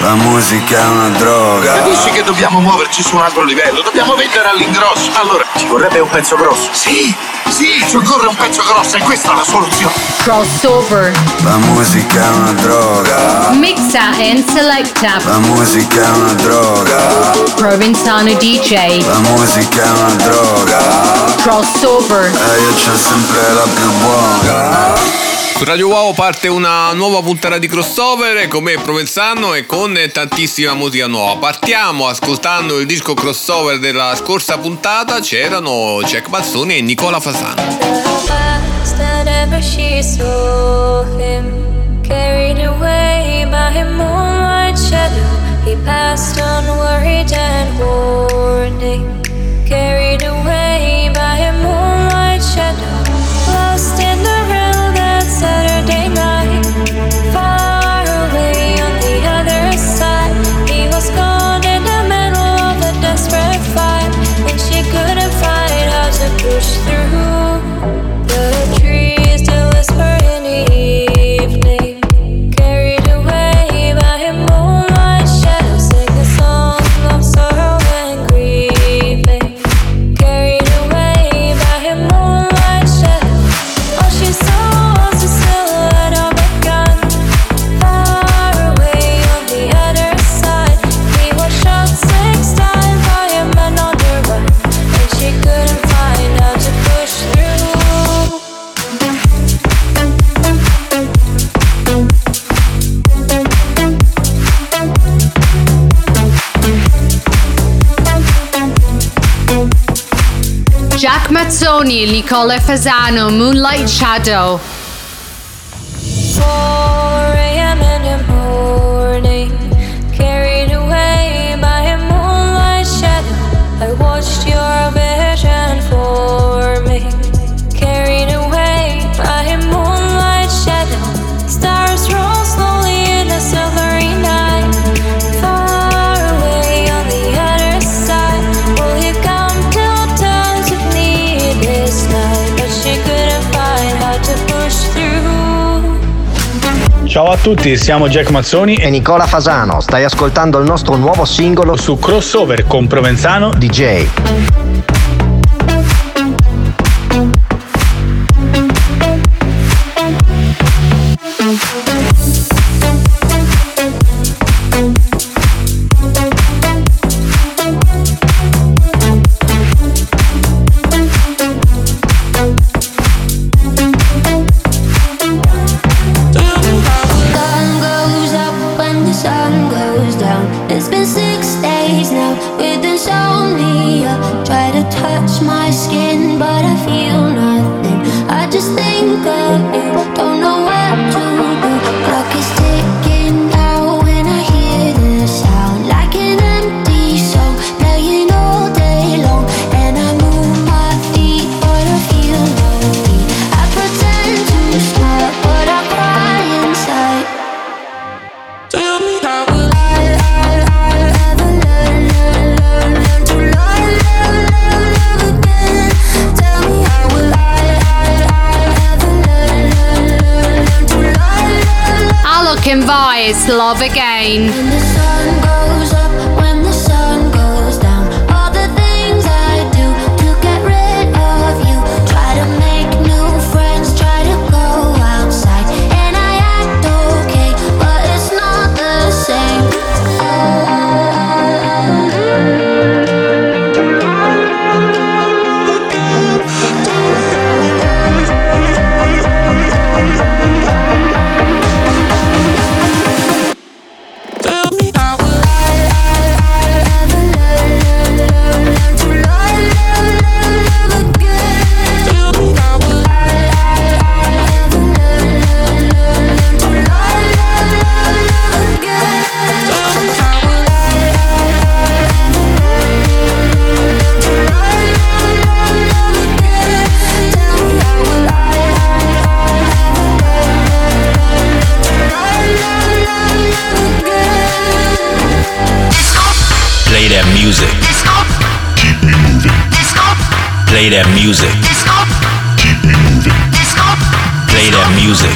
La musica è una droga. Capisci che dobbiamo muoverci su un altro livello? Dobbiamo vendere all'ingrosso. Allora, ci vorrebbe un pezzo grosso. Sì, sì, ci occorre un pezzo grosso e questa è la soluzione. Crossover. La musica è una droga. Mixa and select up. La musica è una droga. Provinzano DJ. La musica è una droga. Crossover. E io c'ho sempre la più buona. Su Radio Wow parte una nuova puntata di crossover eh, come Provenzano e con tantissima musica nuova. Partiamo ascoltando il disco crossover della scorsa puntata, c'erano Jack Mazzoni e Nicola Fasano. Manzoni, Nicole Fasano, Moonlight Shadow. a tutti, siamo Jack Mazzoni e Nicola Fasano. Stai ascoltando il nostro nuovo singolo su Crossover con Provenzano DJ. love again. Play that music. Play that music.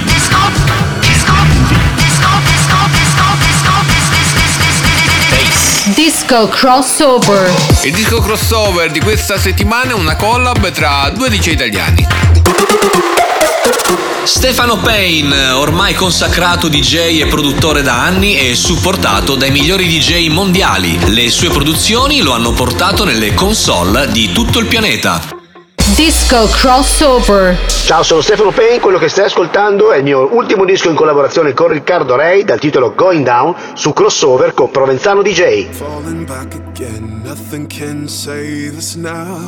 Disco crossover. Il disco crossover di questa settimana è una collab tra due DJ italiani. Stefano Payne, ormai consacrato DJ e produttore da anni e supportato dai migliori DJ mondiali. Le sue produzioni lo hanno portato nelle console di tutto il pianeta. Disco crossover. Ciao, sono Stefano Payne, quello che stai ascoltando è il mio ultimo disco in collaborazione con Riccardo Rey dal titolo Going Down su crossover con Provenzano DJ. Falling back again, nothing can save us now.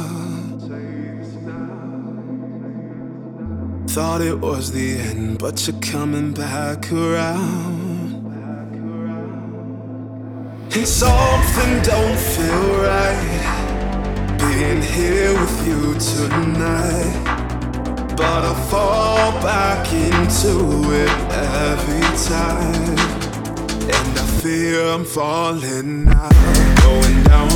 Thought it was the end, but you're coming back around. And something don't feel right being here with you tonight. But I fall back into it every time. And I fear I'm falling now. Going down,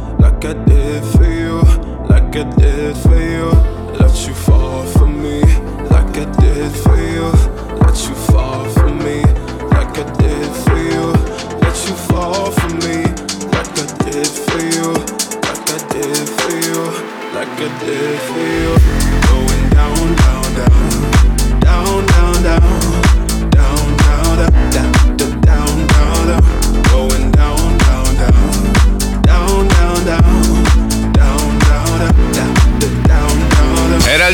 like I did for you, like I did for you. Let you fall for me, like I did for you. Let you fall for me, like I did for you. Let you fall for me, like I did for you, like I did for you, like I did for you. Going down, down, down, down, down, down, down, down, down. down.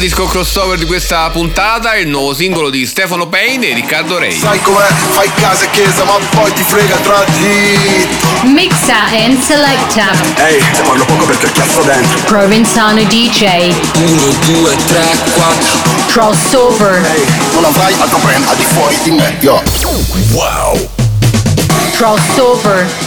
Disco crossover di questa puntata il nuovo singolo di Stefano Payne e Riccardo Rey. Sai com'è? Fai casa e chiesa, ma poi ti frega tra di. Mixa and selecta. Ehi, hey, parlo poco perché cazzo dentro. Provenzano DJ. 1, 2, 3, 4. Crossover. Ehi, hey, non avrai altro brand al di fuori di me, yo. Wow. Crossover.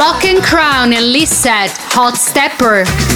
Block and Crown and Lisette Hot Stepper.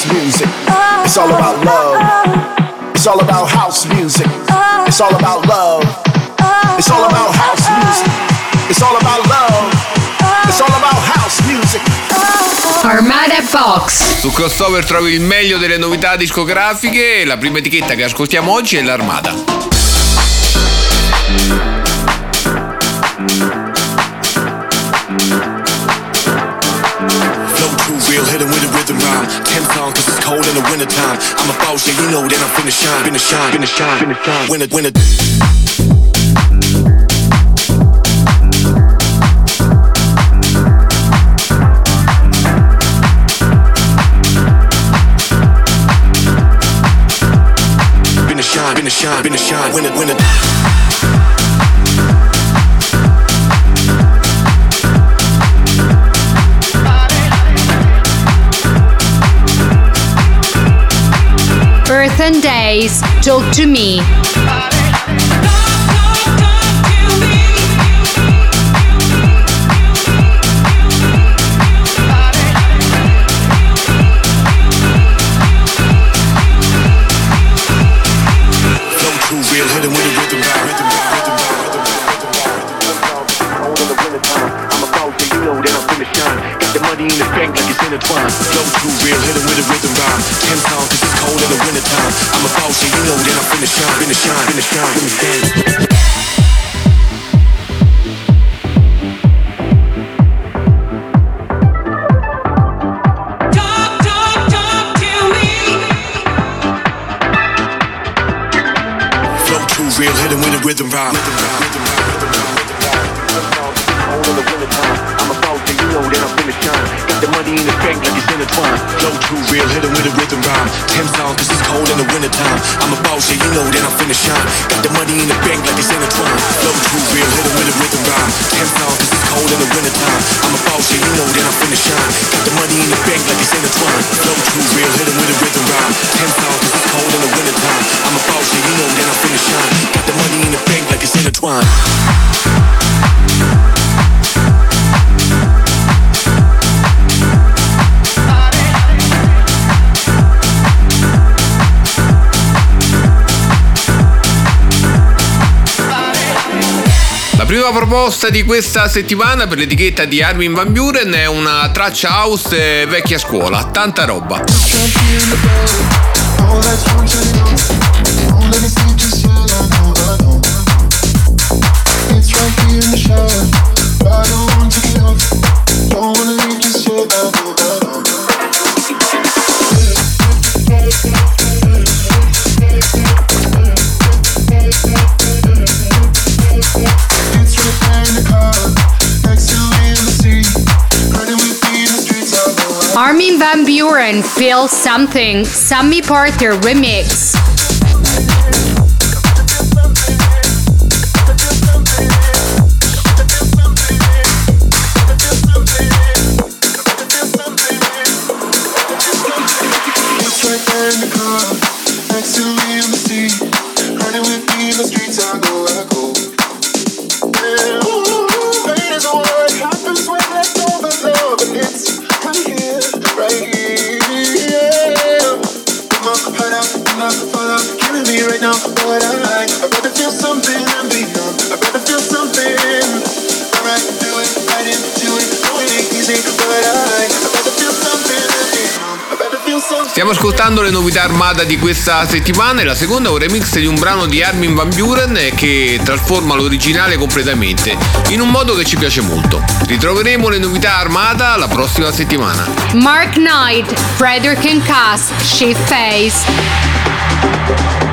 House music. It's all about love. It's all about house music. It's all about love. It's all about house music. It's all about love. It's all about house music. Armada Box. Su crossover trovi il meglio delle novità discografiche e la prima etichetta che ascoltiamo oggi è l'Armada. winter time. I'm a boss, yeah, you know that I'm finna shine, finna shine, finna shine, finna shine. Winter, winter. shine, been a shine, been a shine, win it, win it. Earthen Days, Talk to Me. nuova proposta di questa settimana per l'etichetta di Armin Van Buren è una traccia house vecchia scuola, tanta roba. It's right here to the oven. Van Buren, Feel Something, Sammy Porter Remix. Stiamo ascoltando le novità armata di questa settimana e la seconda è un remix di un brano di Armin Van Buren che trasforma l'originale completamente, in un modo che ci piace molto. Ritroveremo le novità armata la prossima settimana. Mark Knight, Frederick and Cass, Shift Face.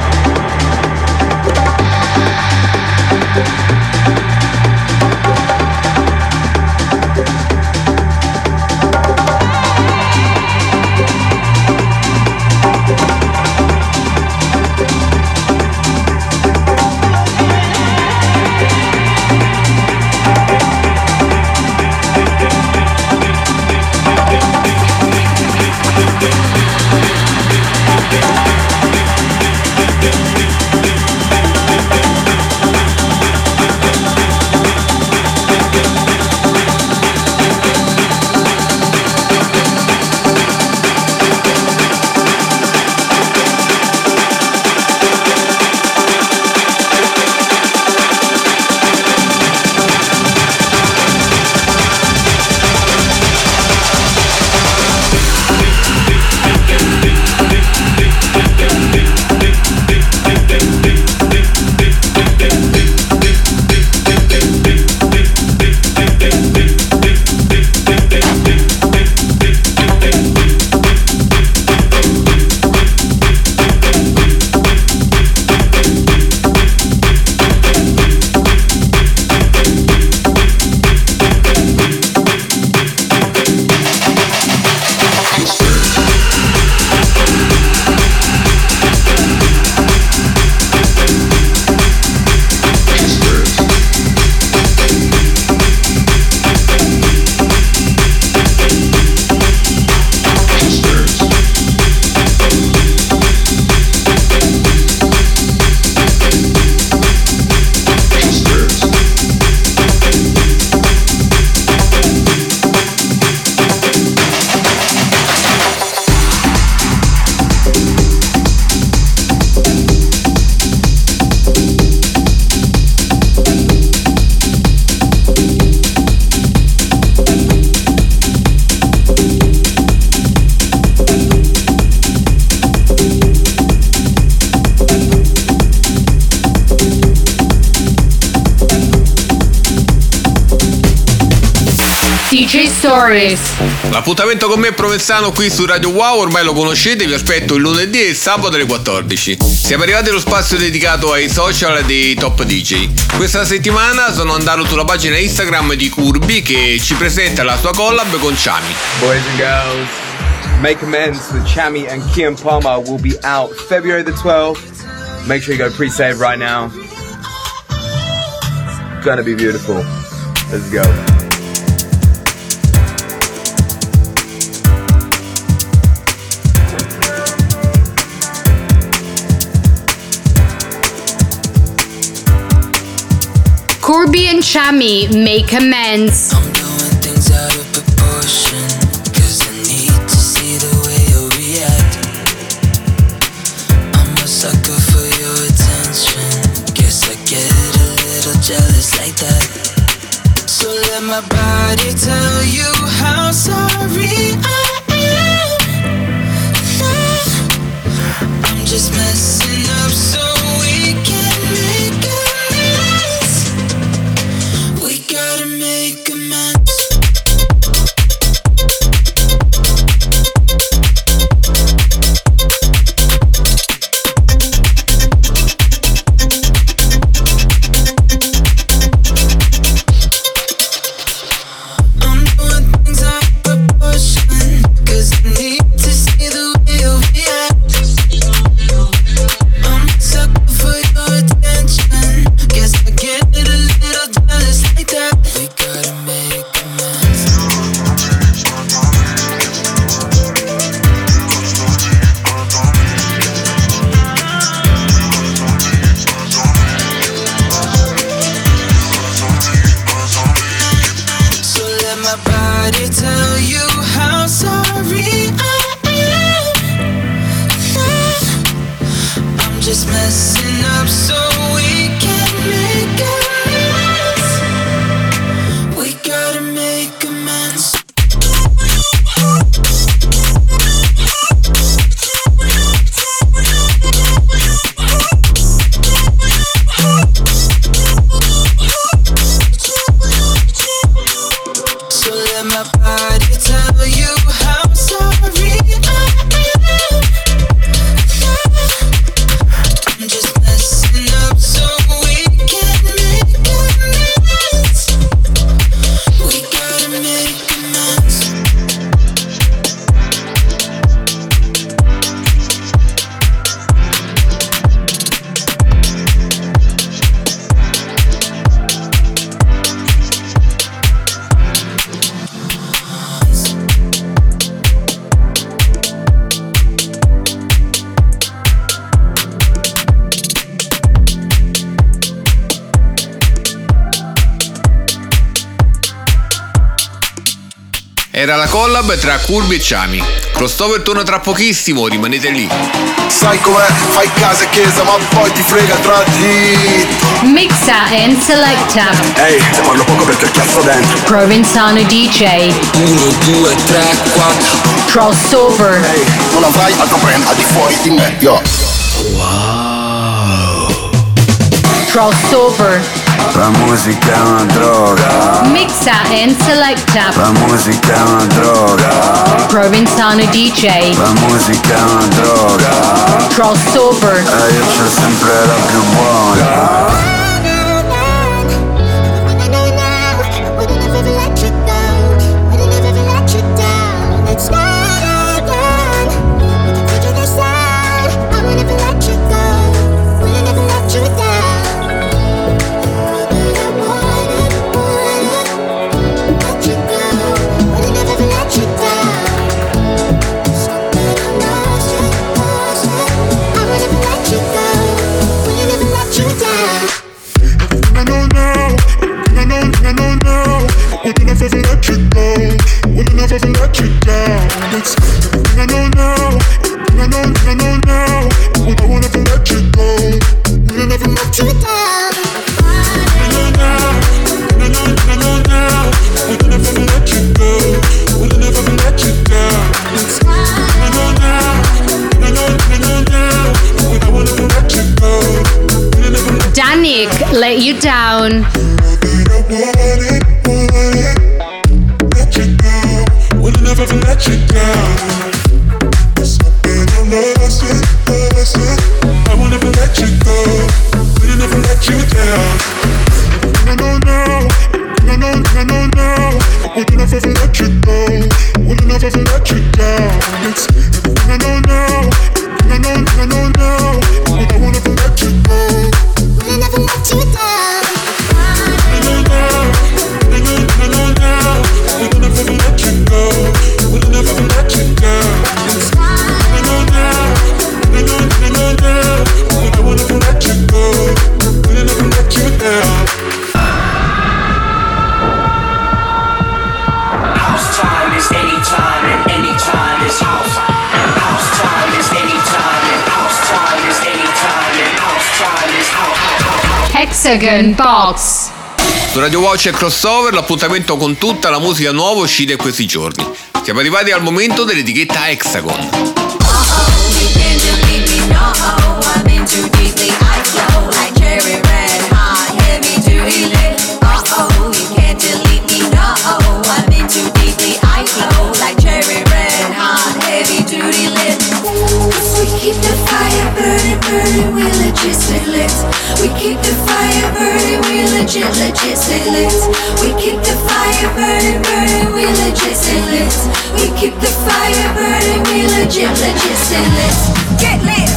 Stories. L'appuntamento con me è Provenzano qui su Radio Wow, ormai lo conoscete, vi aspetto il lunedì e il sabato alle 14. Siamo arrivati allo spazio dedicato ai social dei top DJ. Questa settimana sono andato sulla pagina Instagram di Curbi che ci presenta la sua collab con Chami. Boys and girls, Make Amends with Chami and Kian Palmer will be out February the 12th. Make sure you go pre-save right now. Gonna be beautiful. Let's go. Jealous like that. So let my body tell you how sorry I am. I'm just messing Curbi e Chami. Crossover torna tra pochissimo, rimanete lì. Sai com'è? Fai casa e chiesa, ma poi ti frega tra di. Mixa and selecta. Ehi, te parlo poco perché ho chiasso dentro. Provenzano DJ. 1, 2, 3, 4. Crossover. Ehi, non avrai altro brand al di fuori di me, yo. Crossover. La musica è una droga. Mixa and selecta. La musica è una droga. Provenzano DJ. La musica è una droga. Crossover. E eh, io c'ho sempre la più buona. Danik let Let you down. Hexagon Box. Su Radio Watch e Crossover l'appuntamento con tutta la musica nuova uscita in questi giorni. Siamo arrivati al momento dell'etichetta Hexagon. We keep the legit, legit. We keep the fire burning, burning, we legit. We keep the fire burning, we legit, legit. Get lit.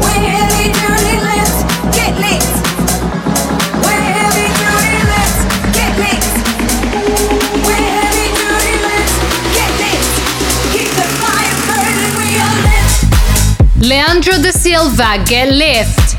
We're heavy duty lit. Get lit. Lit. Lit. Lit. Lit. Lit. Leandro da Silva, Get Lift.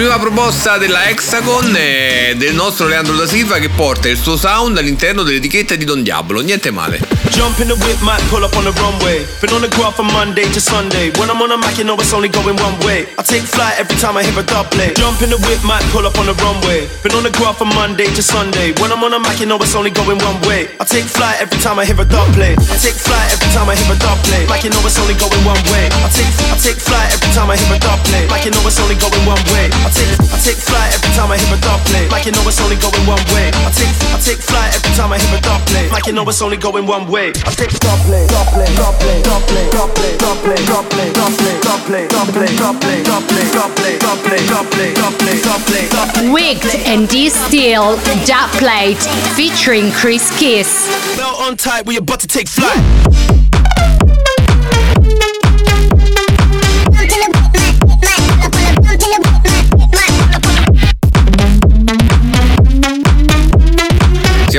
Prima proposta della Hexagon è del nostro Leandro da Silva che porta il suo sound all'interno dell'etichetta di Don Diablo, niente male. Jump in the whip, might pull up on the runway. Been on the ground from Monday to Sunday. When I'm on a Mac, you know it's only going one way. I take flight every time I hear a dub. Jump in the whip, might pull up on the runway. Been on the ground from Monday to Sunday. When I'm on a Mac, you know it's only going one way. I take flight every time I hear a dub. I take flight every time I hear a dub. Mac, you know it's only going one way. I take I take flight every time I hear a dub. Mac, you know it's only going one way. I take I take flight every time I hear a dub play. Mac, you know it's only going one way. I take I take flight every time I hear a dub play. Mac, you know it's only going one way. I take dub play, dub play, dub play, dub play, dub play, dub play, dub play, dub play, dub play, dub play, dub play, dub play, dub play, dub play, dub play, dub play, dub play. Wicked and D Steel, Dub Plate, featuring Chris Kiss. Belt on tight, we about to take flight.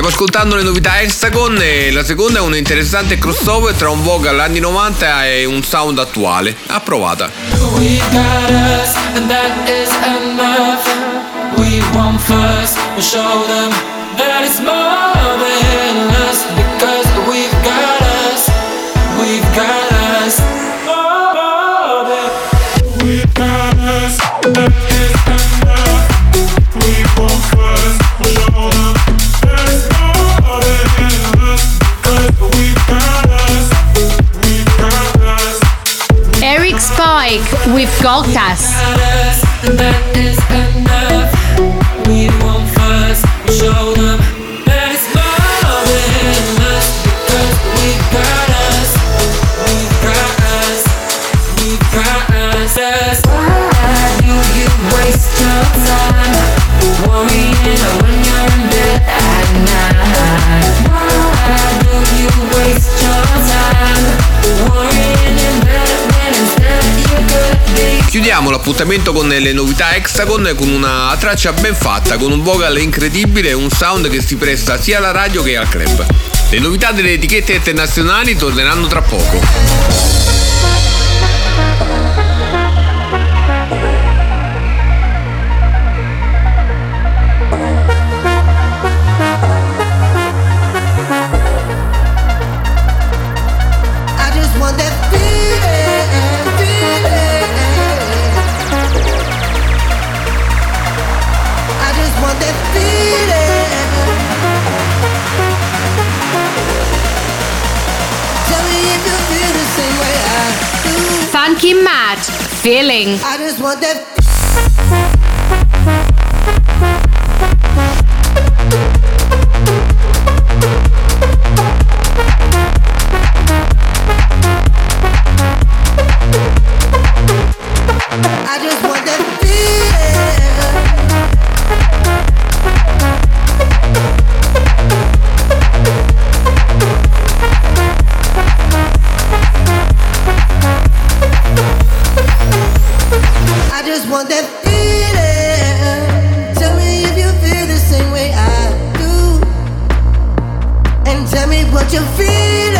Stiamo ascoltando le novità Hexagon e la seconda è un interessante crossover tra un vocal anni 90 e un sound attuale. Approvata. We got us, and that is enough. We won first, we'll show them that it's more than us. Because we've got us, we've got you waste your time worrying when you're in bed at night? Why Chiudiamo l'appuntamento con le novità Hexagon con una traccia ben fatta, con un vocal incredibile e un sound che si presta sia alla radio che al club. Le novità delle etichette internazionali torneranno tra poco. Feeling. I just want that. Want that feeling. Tell me if you feel the same way I do. And tell me what you're feeling.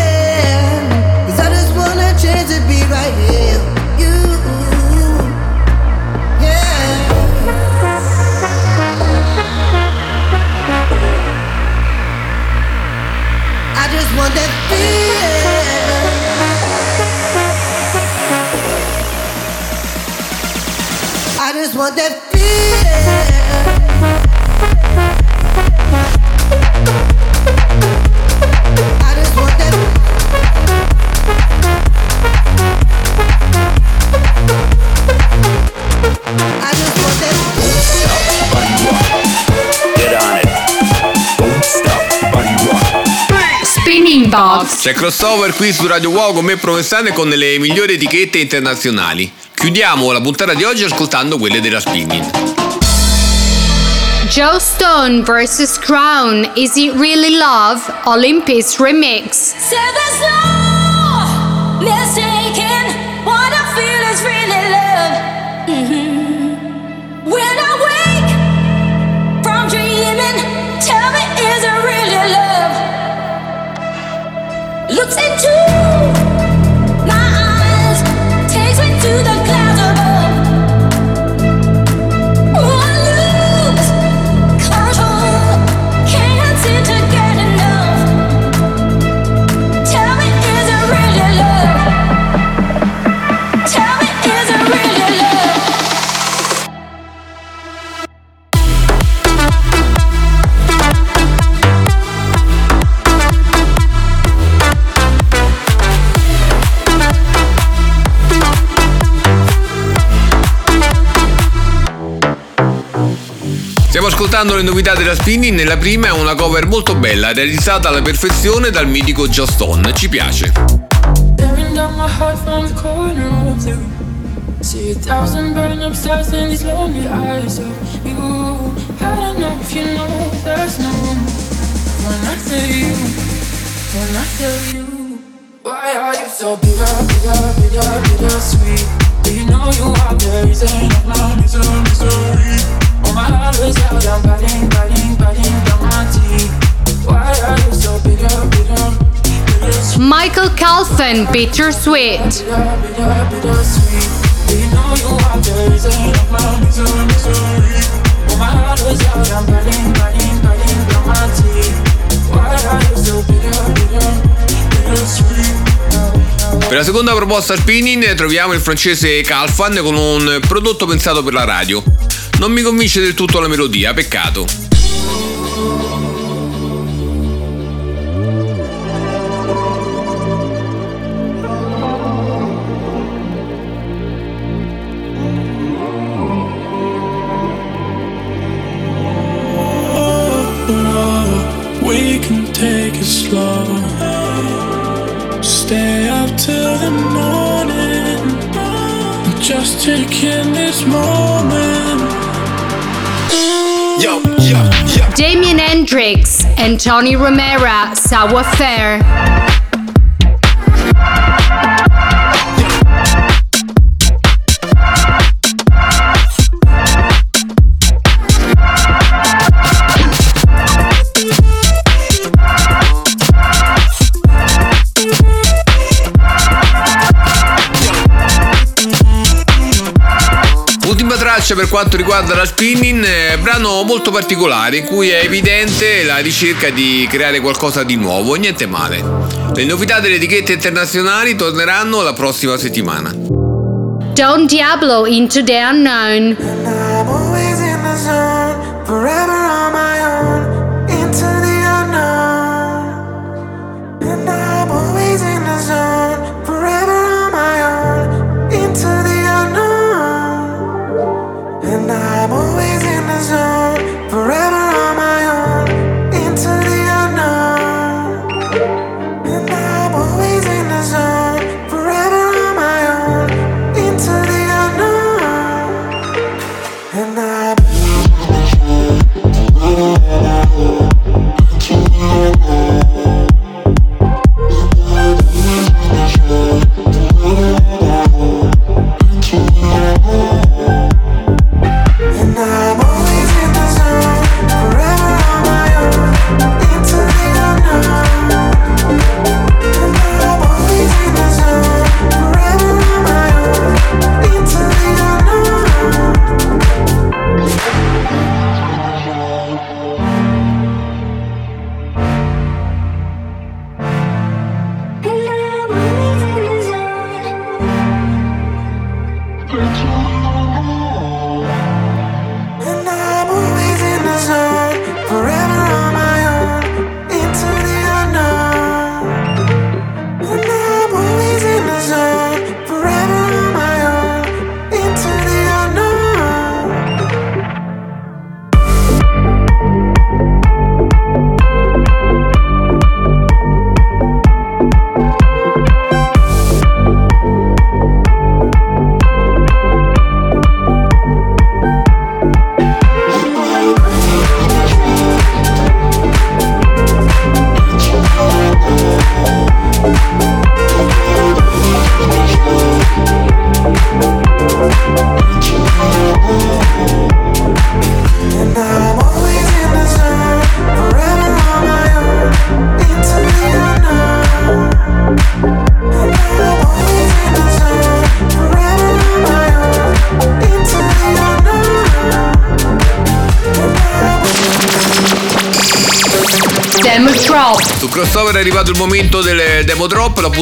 Box. C'è crossover qui su Radio Wow con me Provenzano con le migliori etichette internazionali. Chiudiamo la puntata di oggi ascoltando quelle della Spinning. Joe Stone vs. Crown. Is it really love? Olympus remix. Into Ascoltando le novità della Spinning. Nella prima è una cover molto bella, realizzata alla perfezione dal mitico Joe Stone. Ci piace. Why are you so bitter, bitter, bitter, bitter sweet? Do you know you are the reason of my misery, Michael Calfan, Bittersweet. Per la seconda proposta Spinning troviamo il francese Calfan con un prodotto pensato per la radio. Non mi convince del tutto la melodia, peccato. Just taking this moment. Yo, yo, yo. Damien Hendrix and Tony Romera, Savoir Faire. Traccia per quanto riguarda la spinning, eh, brano molto particolare in cui è evidente la ricerca di creare qualcosa di nuovo, niente male. Le novità delle etichette internazionali torneranno la prossima settimana. Don Diablo into the unknown.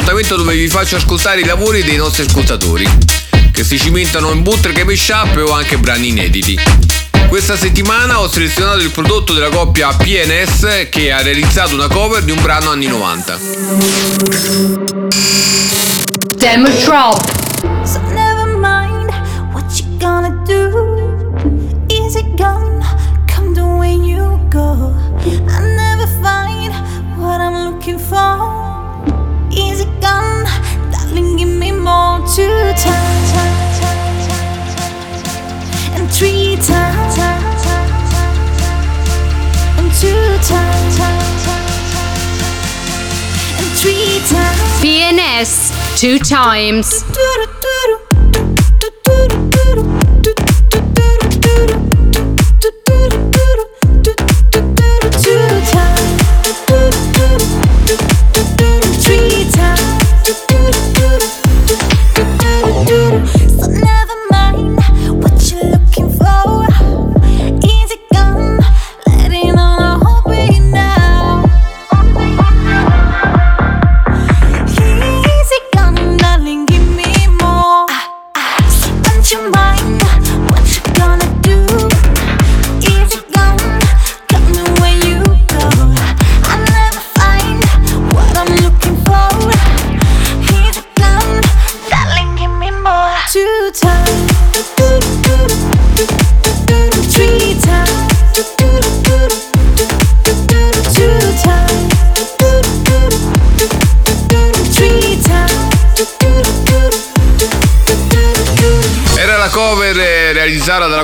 Drop, l'appuntamento dove vi faccio ascoltare i lavori dei nostri ascoltatori, che si cimentano in bootleg mashup o anche brani inediti. Questa settimana ho selezionato il prodotto della coppia PNS che ha realizzato una cover di un brano anni 90. Demo drop. Two times.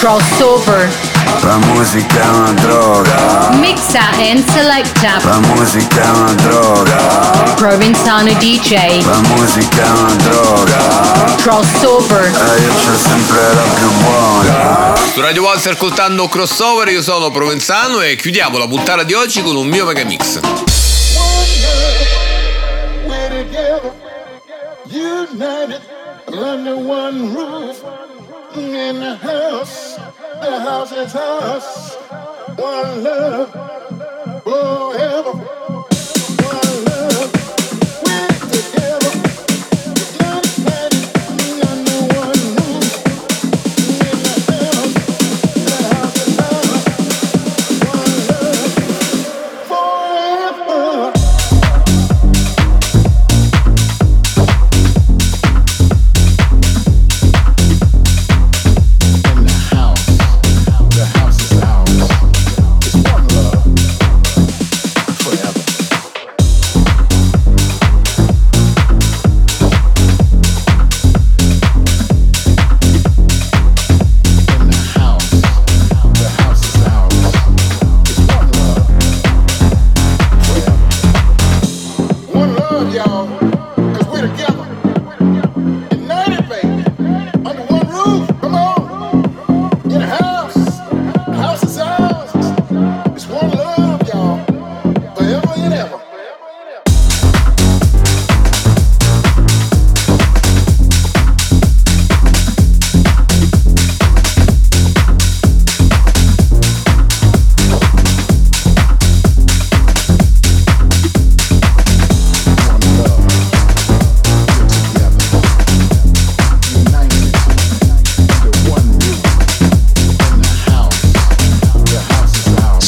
Crossover. La musica è una droga. Mixa and selecta. La musica è una droga. Provenzano DJ. La musica è una droga. Crossover. E io c'ho sempre la più buona. Su Radio One stai ascoltando Crossover, io sono Provenzano e chiudiamo la puntata di oggi con un mio mega mix. We're together, united under one roof. In the house, the house is us. One love, oh, forever.